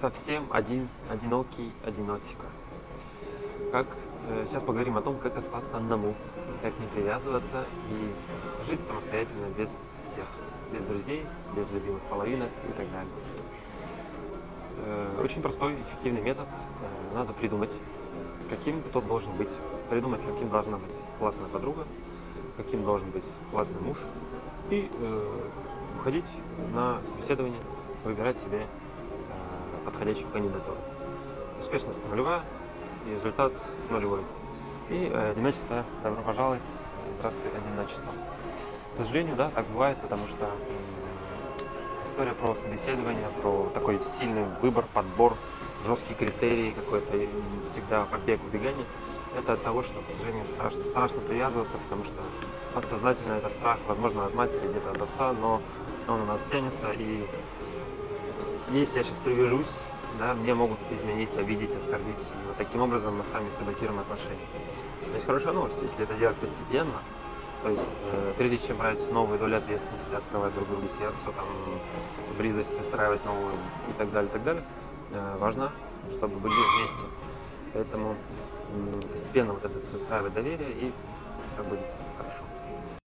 совсем один, одинокий, одиночка. Как э, сейчас поговорим о том, как остаться одному, как не привязываться и жить самостоятельно без всех, без друзей, без любимых половинок и так далее. Э, очень простой, эффективный метод. Э, надо придумать, каким кто должен быть. Придумать, каким должна быть классная подруга, каким должен быть классный муж. И э, уходить на собеседование, выбирать себе подходящую кандидатуру. Успешность нулевая и результат нулевой. И э, одиночество, добро пожаловать, здравствуй, одиночество. К сожалению, да, так бывает, потому что история про собеседование, про такой сильный выбор, подбор, жесткие критерии какой-то, всегда побег, убегание, это от того, что, к сожалению, страшно, страшно привязываться, потому что подсознательно это страх, возможно, от матери, где-то от отца, но он у нас тянется, и если я сейчас привяжусь, да, мне могут изменить, обидеть, оскорбить, и вот таким образом мы сами саботируем отношения. То есть хорошая новость, если это делать постепенно, то есть, э, прежде чем брать новые доли ответственности, открывать друг другу сердце, там, близость выстраивать новую и так далее, и так далее, э, важно, чтобы были вместе. Поэтому м, постепенно вот это выстраивать доверие и все будет хорошо.